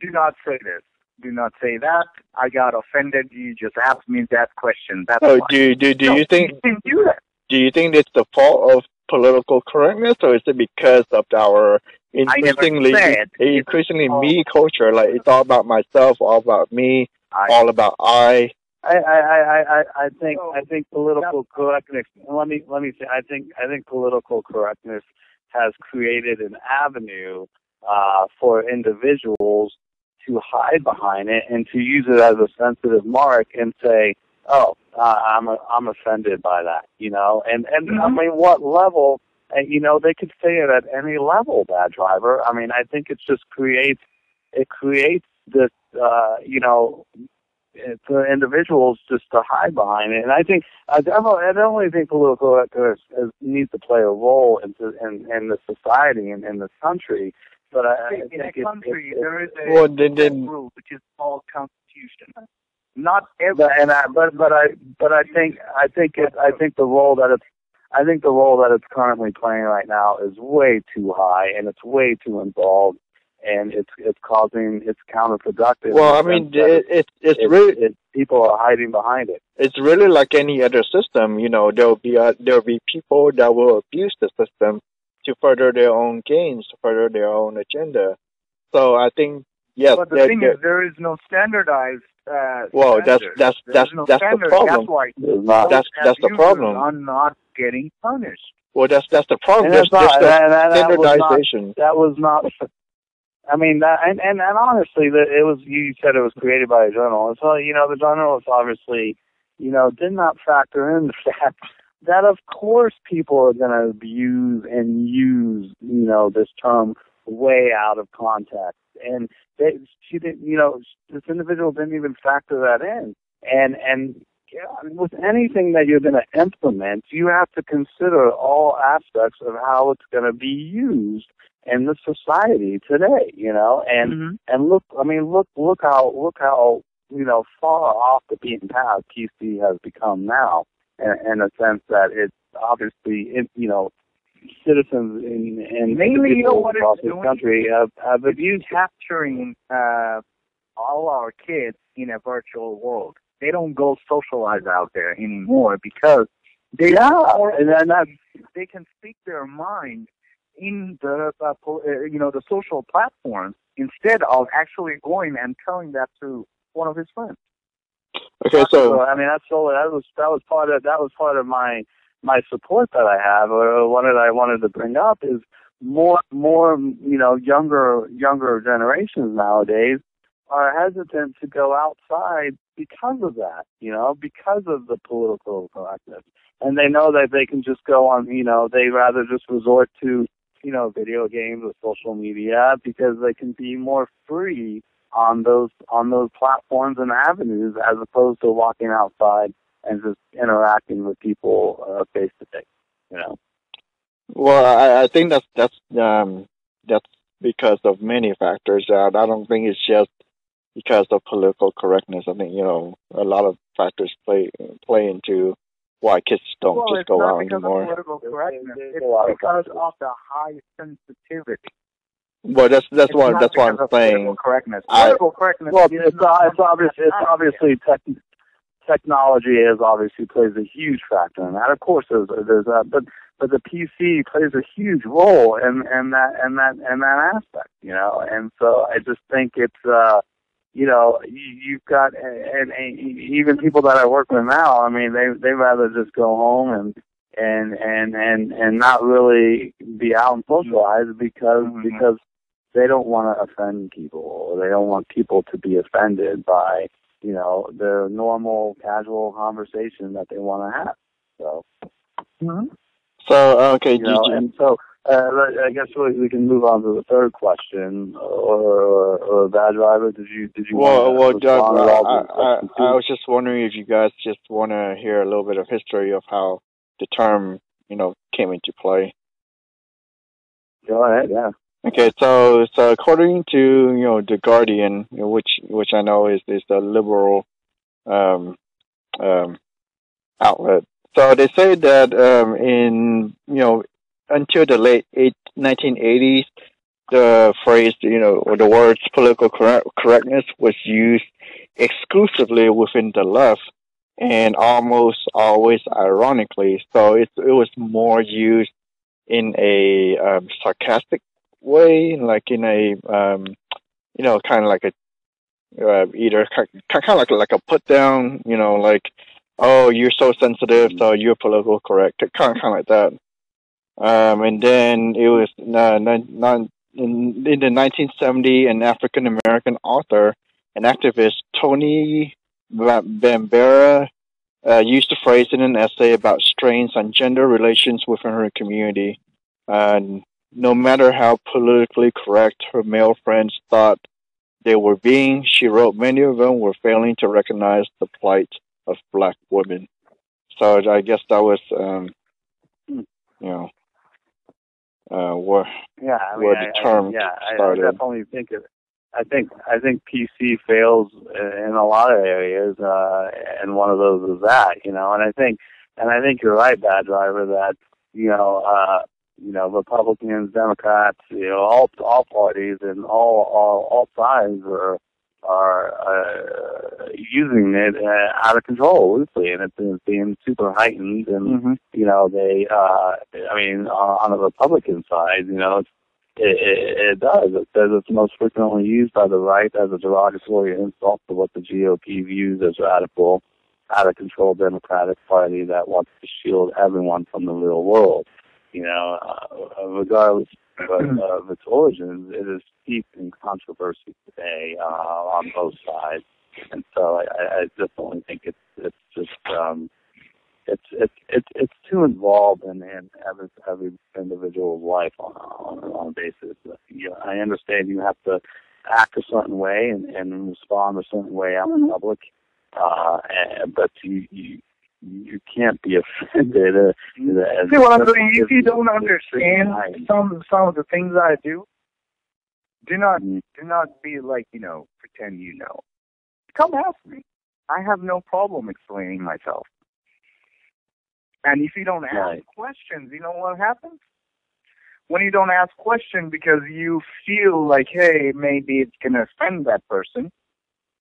do not say this. Do not say that. I got offended. You just asked me that question. That's oh, why. do do do No, you think you can do that? Do you think it's the fault of political correctness or is it because of our increasingly increasingly all- me culture? Like it's all about myself, all about me, I, all about I. I, I, I, I, I think I think political correctness. Let me let me say I think I think political correctness has created an avenue uh, for individuals to hide behind it and to use it as a sensitive mark and say, "Oh, uh, I'm a, I'm offended by that," you know. And and mm-hmm. I mean, what level? And you know, they could say it at any level, bad driver. I mean, I think it just creates it creates this, uh, you know, for individuals just to hide behind it. And I think I definitely, I definitely think political correctness needs to play a role in in, in the society and in this country. But I, in, I in think a country, it, it, there is a well, then, then, rule which is called constitution. Not every. But, and I, but but I but I think I think it I think the role that it's I think the role that it's currently playing right now is way too high and it's way too involved and it's it's causing it's counterproductive. Well, I mean, it, it, it's it, really it, people are hiding behind it. It's really like any other system. You know, there'll be uh, there'll be people that will abuse the system to further their own gains, to further their own agenda. So I think yes. But the thing is, there is no standardized. Uh, well, that's that's that's no that's standard. the problem. That's why not. That's that's the problem. Are not getting punished. Well, that's that's the problem. And There's, that's not, there's that, that, that was not- standardization. that was not. I mean, that, and and and honestly, that it was. You said it was created by a journalist. So you know, the journalist obviously, you know, did not factor in the fact that of course people are going to abuse and use, you know, this term way out of context. And they, she didn't, you know, this individual didn't even factor that in. And and yeah, with anything that you're going to implement, you have to consider all aspects of how it's going to be used in the society today, you know, and Mm-hmm. and look, I mean, look, look how, look how, you know, far off the beaten path PC has become now, in, in a sense that it's obviously, it, you know, citizens in, in Mainly, you know what it's across this doing? country have have It's abused. capturing uh, all our kids in a virtual world. They don't go socialize out there anymore because they Yeah, or and then that's they can speak their mind in the uh, po- uh, you know the social platforms instead of actually going and telling that to one of his friends. Okay, so I mean that's all that was that was part of that was part of my my support that I have or what I wanted to bring up is more more you know younger younger generations nowadays are hesitant to go outside because of that, you know, because of the political correctness. And they know that they can just go on, you know, they rather just resort to, you know, video games or social media because they can be more free on those on those platforms and avenues as opposed to walking outside and just interacting with people uh, face to face, you know. Well, I, I think that's that's um that's because of many factors. Uh, I don't think it's just because of political correctness. I think you know a lot of factors play play into why kids don't well, just it's go not out because anymore. of political correctness. There's It's a lot of because of the high sensitivity. Well, that's that's It's what that's what I'm saying. correctness. I- correctness. Well, it's not it's obvious it's obviously tech, technology is obviously plays a huge factor in that. Of course, there's there's that, but but the PC plays a huge role in in that in that in that aspect, you know. And so I just think it's uh you know you, you've got and, and even people that I work with now. I mean, they they rather just go home and and and and and not really be out and socialize because Mhm. because they don't want to offend people or they don't want people to be offended by you know their normal casual conversation that they want to have so. So okay, you know and so uh, I guess we, we can move on to the third question. Or or, or bad driver did you did you well, well, want to Doug, respond I, at all? I, I, I was just wondering if you guys just want to hear a little bit of history of how the term you know came into play. go ahead yeah Okay, so so according to you know the Guardian, which which I know is is the liberal um, um, outlet. So they say that um, in you know until the late eight, 1980s, the phrase you know or the words political correct, correctness was used exclusively within the left and almost always ironically. So it it was more used in a um, sarcastic way, like in a um, you know, kind of like a uh, either kind of like like a put down, you know, like oh you're so sensitive, so you're political correct, kind of kind of like that. Um, and then it was uh, in, in the 1970, an African American author and activist, Toni Bambara, uh, used the phrase in an essay about strains on gender relations within her community. Uh, no matter how politically correct her male friends thought they were being, she wrote many of them were failing to recognize the plight of black women. So I guess that was, um, you know, uh, where yeah, I mean, where I, the term I, yeah, started. I definitely think it. I think I think PC fails in a lot of areas, uh, and one of those is that, you know. And I think, and I think you're right, bad driver, that you know, uh, you know, Republicans, Democrats, you know, all all parties and all all all sides are are uh, using it uh, out of control, loosely, and it's being super heightened. And Mm-hmm. you know, they, uh, I mean, on, on the Republican side, you know, it's, it, it, it does. It says it's most frequently used by the right as a derogatory insult to what the GOP views as radical, out of control Democratic Party that wants to shield everyone from the real world. You know, uh, regardless of, of its origins, it is steeped in controversy today uh, on both sides, and so I, I definitely think it's it's just um, it's it's it's it's too involved in, in every every individual's life on on, on a basis. You know, I understand you have to act a certain way and, and respond a certain way out in public, uh, and, but you you you can't be offended. Uh, as- See what I'm saying? If you don't understand some some of the things I do, do not Mhm. do not be like you know pretend you know. Come ask me. I have no problem explaining myself. And if you don't ask Right. questions, you know what happens? When you don't ask questions because you feel like, hey, maybe it's gonna offend that person,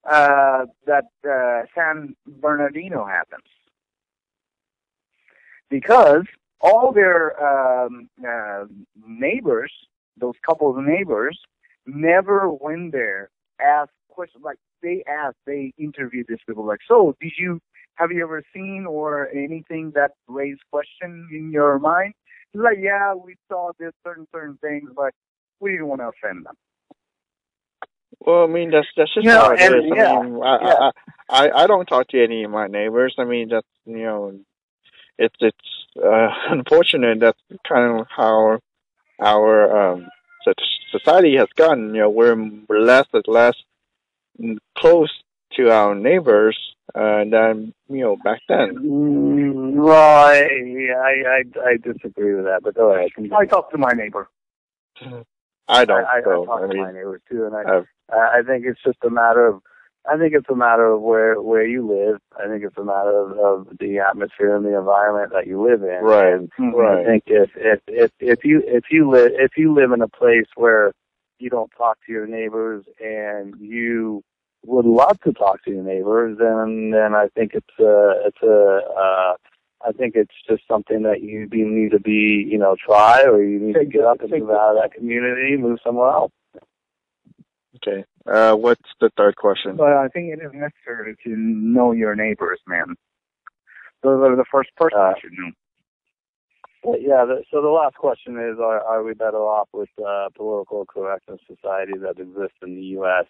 uh, that uh, San Bernardino happens. Because all their um, uh, neighbors, those couple of neighbors, never went there, asked questions. Like they asked, they interviewed these people. Like, so did you have you ever seen or anything that raised question in your mind? He's like, yeah, we saw this certain certain things, but we didn't want to offend them. Well, I mean that's that's just You know, how it and- is. I yeah, mean, I, yeah. I I I don't talk to any of my neighbors. I mean, that's you know, it's it's uh, unfortunate. That's kind of how our um so- society has gotten. You know, we're less and less close to our neighbors uh, than you know back then. Mm, well, I, I I I disagree with that, but go ahead. I talk to my neighbor. I don't. I, I, so, I talk I to my neighbors too, and I I've- I I think it's just a matter of I think it's a matter of where where you live. I think it's a matter of, of the atmosphere and the environment that you live in. Right, And right. I think if if if if you if you live if you live in a place where you don't talk to your neighbors and you would love to talk to your neighbors, then then I think it's a it's a uh, I think it's just something that you need to be you know try or you need to get up and move out of that community, move somewhere else. okay. Uh, what's the third question? Well, I think it is necessary to know your neighbors, man. Those are the first person Uh, you should know. Well, yeah. The, so the last question is: Are are we better off with uh, political correctness society that exists in the U.S.?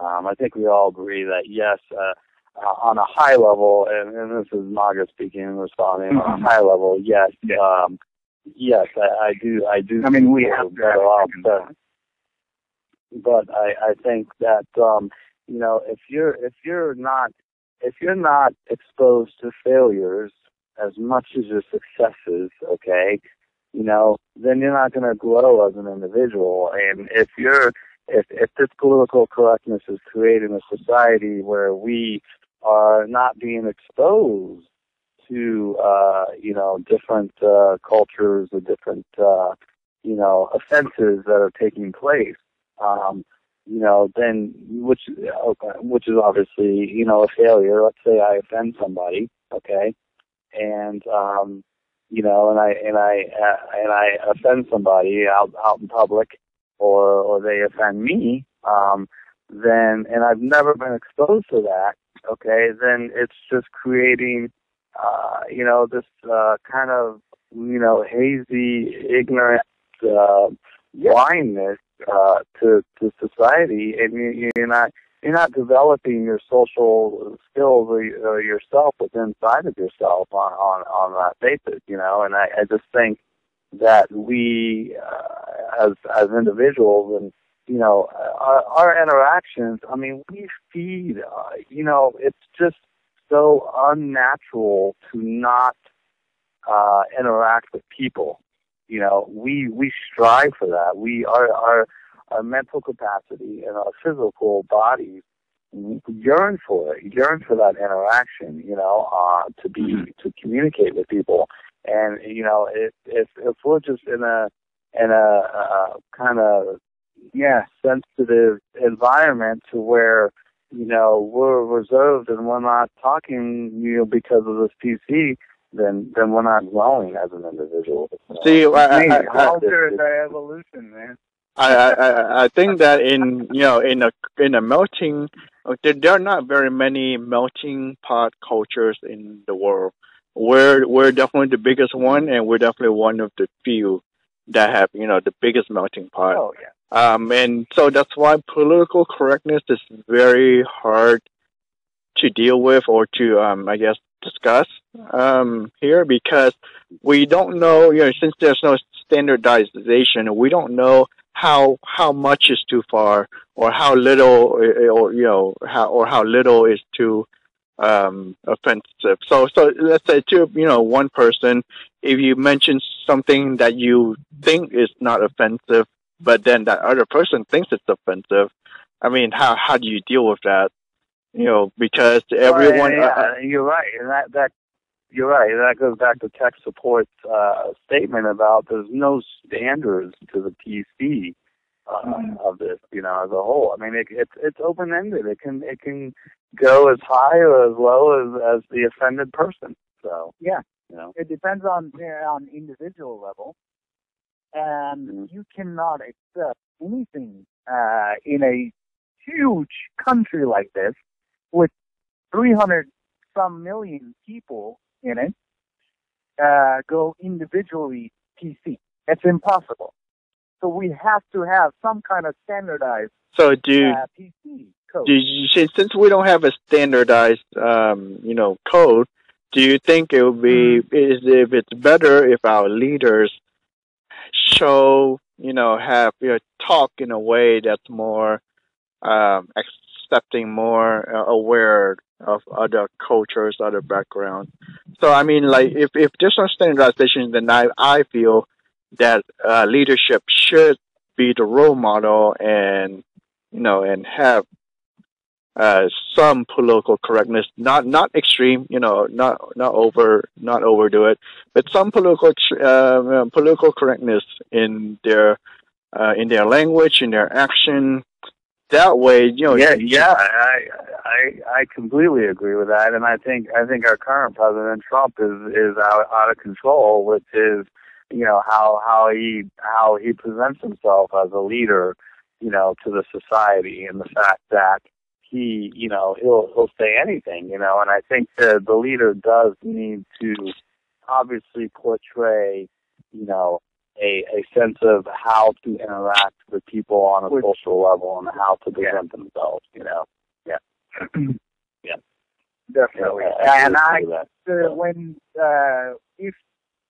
Um, I think we all agree that yes, uh, uh, on a high level, and, and this is MAGA speaking and responding on Mhm. a high level. Yes, Yeah. um, yes, I, I do. I do. I mean, we have we're better have off, chickens, but I, I think that um, you know if you're if you're not if you're not exposed to failures as much as your successes, okay, you know, then you're not going to grow as an individual. And if you're if if this political correctness is creating a society where we are not being exposed to uh, you know different uh, cultures or different uh, you know offenses that are taking place um, you know, then which which is obviously you know a failure. Let's say I offend somebody, okay, and um, you know, and I and I uh, and I offend somebody out out in public, or or they offend me, um, then and I've never been exposed to that, okay, then it's just creating, uh, you know, this uh, kind of you know, hazy, ignorant, uh, blindness uh, to to society, and you, you're not you're not developing your social skills or, or yourself within inside of yourself on on on that basis, you know. And I, I just think that we, uh, as as individuals, and you know, our, our interactions. I mean, we feed. Uh, you know, it's just so unnatural to not uh, interact with people. You know, we we strive for that. We our our our mental capacity and our physical bodies yearn for it, yearn for that interaction. You know, uh, to be mm-hmm. to communicate with people. And you know, if if if we're just in a in a, a kind of yeah sensitive environment to where you know we're reserved and we're not talking you know because of this PC, then then we're not growing as an individual. See, I, I, culture is our evolution, man. I, I I think that in you know in a in a melting there, there are not very many melting pot cultures in the world. We're we're definitely the biggest one, and we're definitely one of the few that have you know the biggest melting pot. Oh yeah. Um, and so that's why political correctness is very hard to deal with or to um, I guess discuss um, here because we don't know you know since there's no standardization we don't know how how much is too far or how little or you know how or how little is too um, offensive. So, so let's say to you know one person, if you mention something that you think is not offensive, but then that other person thinks it's offensive, I mean, how how do you deal with that? You know, because everyone. Well, yeah, uh, you're right, and that that you're right. That goes back to tech support's uh, statement about there's no standards to the PC uh, mm-hmm. of this, you know, as a whole. I mean, it, it's it's open ended. It can it can go as high or as low as as the offended person. So yeah, you know, it depends on on individual level, and mm-hmm. you cannot accept anything uh, in a huge country like this with 300 some million people in it uh, go individually PC. It's impossible. So we have to have some kind of standardized so do uh, PC code. Do you, since we don't have a standardized, um, you know, code, do you think it would be mm. is if it's better if our leaders show, you know, have you know, talk in a way that's more um, accepting, more uh, aware of other cultures, other backgrounds. So I mean, like if if there's no standardization, then I I feel that uh, leadership should be the role model and you know and have uh, some political correctness, not not extreme, you know, not not over, not overdo it, but some political uh, political correctness in their uh, in their language, in their action. That way, you know. Yeah, yeah, I I I completely agree with that, and I think I think our current president Trump is is out out of control with his you know how how he how he presents himself as a leader you know to the society and the fact that he you know he'll he'll say anything you know and i think the the leader does need to obviously portray you know a a sense of how to interact with people on a Which, social level and how to present yeah. themselves you know? Yeah. Yeah. Definitely. Yeah, and i uh, when uh if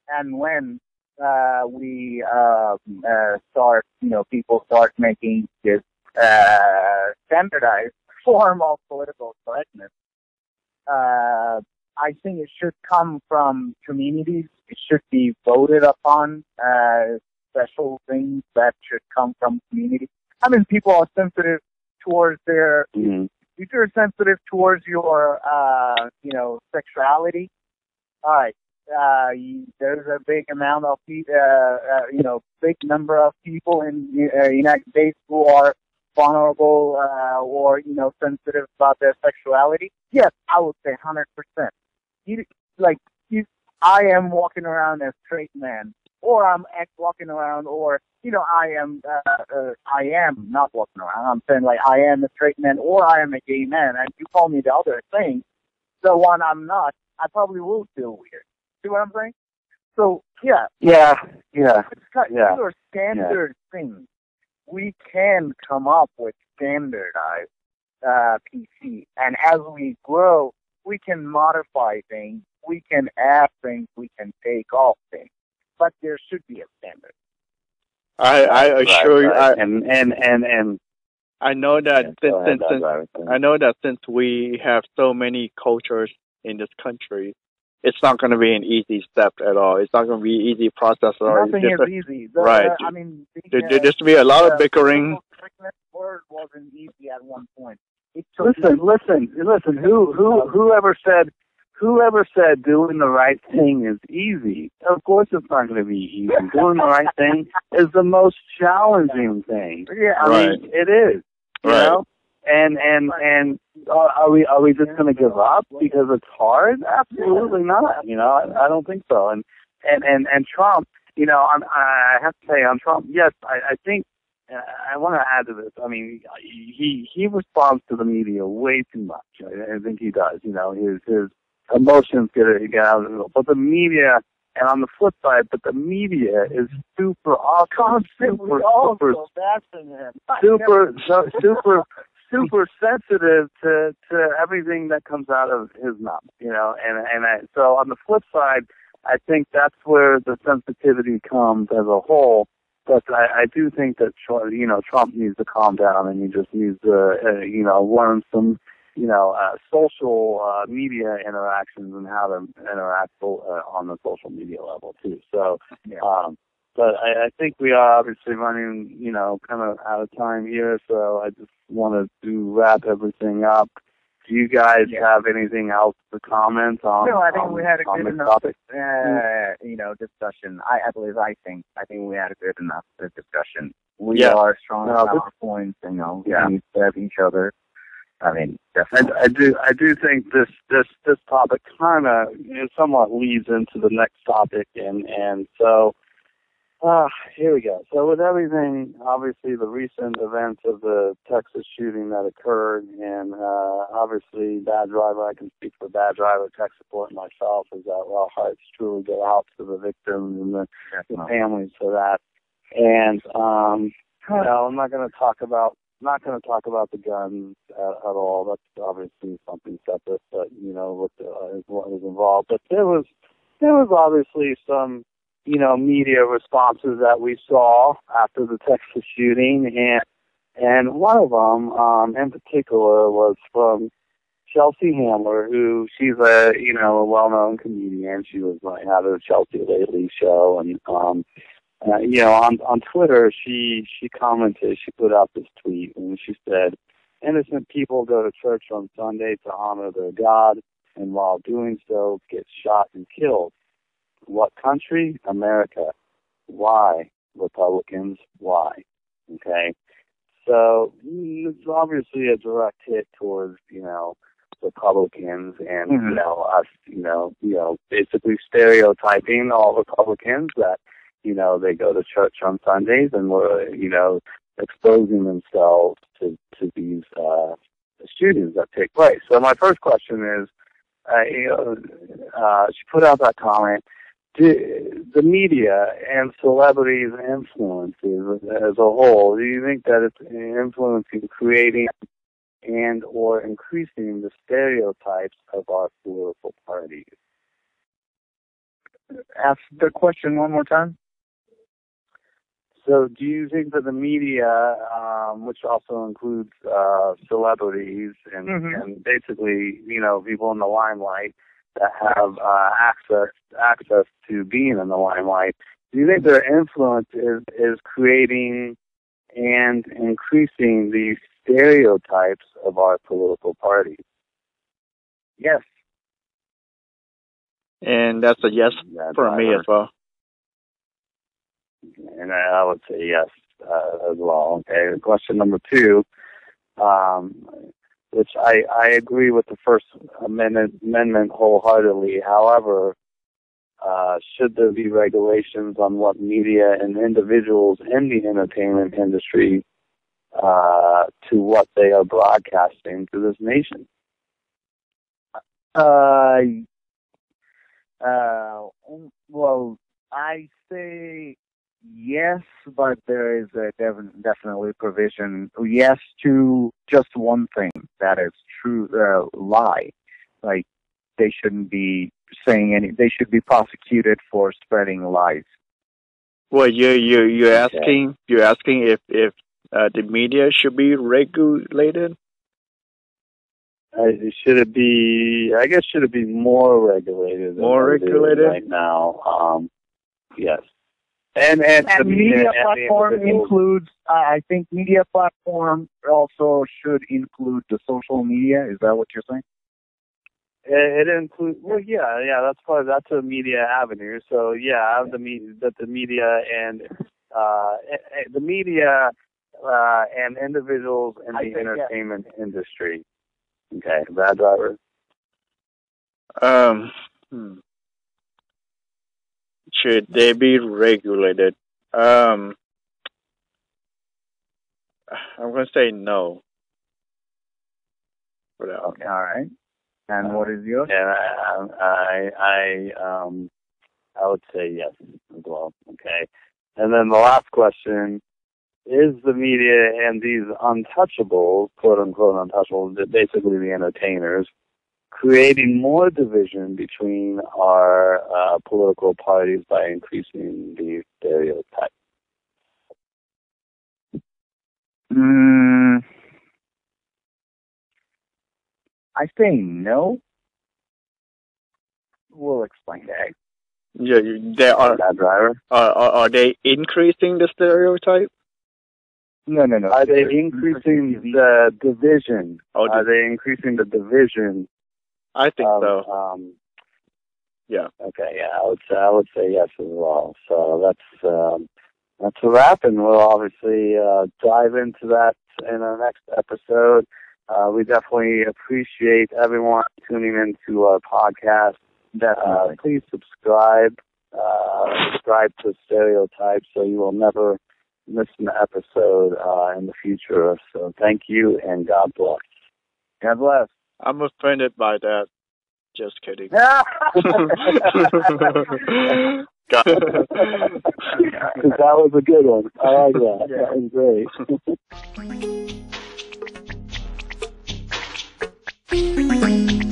and when uh, we uh, uh, start, you know, people start making this uh, standardized form of political correctness. Uh, I think it should come from communities. It should be voted upon. as special things that should come from communities. I mean, people are sensitive towards their. Mm-hmm. If you're sensitive towards your, uh, you know, sexuality, all right. Uh, you, there's a big amount of, people. uh, uh, you know, big number of people in the uh, United States who are vulnerable uh, or you know sensitive about their sexuality? Yes, I would say 100% you, like you, I am walking around as straight man, or I'm walking around, or you know, I am, uh, uh, I am not walking around. I'm saying like I am a straight man, or I am a gay man, and you call me the other thing, So when I'm not, I probably will feel weird. See what I'm saying? So yeah, yeah, yeah. Got, yeah. These are standard yeah. things. We can come up with standardized uh, PC, and as we grow, we can modify things, we can add things, we can take off things, but there should be a standard. I I Right, assure you. I and and and and I know that since ahead, since, since I know that since we have so many cultures in this country, it's not going to be an easy step at all. It's not going to be an easy process at all. Nothing It's is a- easy. The, right. I mean, the, there, uh, there just to be a lot uh, of bickering. political word wasn't easy at one point. It listen, listen, listen. Who who whoever said whoever said doing the right thing is easy? Of course, it's not going to be easy. doing the right thing is the most challenging thing. yeah, I Right. mean, it is. You Right. know. And and and are, are we are we just going to give up because it's hard? Absolutely not. You know, I, I don't think so. And and and and Trump, you know, I'm, I have to say on Trump, yes, I, I think Uh, I want to add to this. I mean, he he responds to the media way too much. I, I think he does. You know, his his emotions get get out of the But the media, and on the flip side, but the media is super awesome, super super also bashing him. super so, super super sensitive to to everything that comes out of his mouth you know and and I, so on the flip side i think that's where the sensitivity comes as a whole but i i do think that you know trump needs to calm down and he just needs to uh, you know learn some you know uh, social uh, media interactions and how to interact uh, on the social media level too so Yeah. um but I, I think we are obviously running, you know, kind of out of time here, so I just wanted to wrap everything up. Do you guys Yeah. have anything else to comment on? No, I think on, we had a good enough, topic? uh, you know, discussion. I, at least I think, I think we had a good enough uh, discussion. We Yeah. are strong No, points, you know, Yeah. we serve each other. I mean, I, definitely. I do. I do think this this this topic kind of somewhat leads into the next topic, and and so ah, here we go. So with everything, obviously the recent events of the Texas shooting that occurred, and uh, obviously Bad Driver, I can speak for Bad Driver Tech Support myself, is that our hearts truly go out to the victims and the, the families for that. And um, no, I'm not going to talk about not going to talk about the guns at, at all. That's obviously something separate, but you know what the, uh, what was involved. But there was there was obviously some you know media responses that we saw after the Texas shooting, and and one of them um, in particular was from Chelsea Handler, who she's a you know a well-known comedian. She was like had a Chelsea Lately show, and um, uh, you know on on Twitter she she commented, she put out this tweet, and she said, "Innocent people go to church on Sunday to honor their God, and while doing so, get shot and killed. What country? America. Why? Republicans. Why? Okay." So mm, it's obviously a direct hit towards you know Republicans and Mhm. you know us you know you know basically stereotyping all Republicans that you know they go to church on Sundays and were you know exposing themselves to to these uh shootings that take place. So my first question is, uh, you know, uh, she put out that comment. Do, the media and celebrities' influences as a whole, do you think that it's influencing creating and or increasing the stereotypes of our political parties? Ask the question one more time. So, do you think that the media, um, which also includes uh, celebrities and, Mhm. and basically, you know, people in the limelight that have uh, access access to being in the limelight, do you think their influence is is creating and increasing these stereotypes of our political parties? Yes. And that's a yes That's for me our- as well. And I would say yes uh, as well. Okay. Question number two, um, which I, I agree with the First Amendment, amendment wholeheartedly. However, uh, should there be regulations on what media and individuals in the entertainment industry uh, to what they are broadcasting to this nation? Uh, uh, well, I say yes, but there is a def- definitely provision. Yes to just one thing that is true uh, lie. Like they shouldn't be saying any. They should be prosecuted for spreading lies. Well, you you you're Okay. asking you're asking if if uh, the media should be regulated. Uh, should it be? I guess should it be more regulated? Than More what it is regulated? right now. Um, yes. And and, And the media and the platform individuals- includes. Uh, I think media platform also should include the social media. Is that what you're saying? It, it includes. Well, yeah, yeah. That's part. of That's a media avenue. So yeah, the me that the media and uh, the media uh, and individuals in the think, yeah. entertainment industry. Okay, bad driver. Um, hmm. Should they be regulated? Um, I'm gonna say no. For that. Okay. All right. And what is yours? And I, I, I, um, I would say yes as well. Okay. And then the last question is the media and these untouchables, quote unquote untouchables, basically the entertainers, creating more division between our uh, political parties by increasing the stereotype. Mm, I say no. We'll explain that. Yeah, you, they are, Bad driver. are are are they increasing the stereotype? No, no, no. Are they increasing the division? Oh, Are they increasing the division I think Um, so. Um, Yeah. Okay. Yeah, I would say I would say yes as well. So that's um, that's a wrap, and we'll obviously uh, dive into that in our next episode. Uh, we definitely appreciate everyone tuning into our podcast. Uh, please subscribe. Uh, subscribe to Stereotypes so you will never miss an episode uh, in the future. So thank you and God bless. God bless. I'm offended by that. Just kidding. that was a good one. I like that. Yeah. That was great.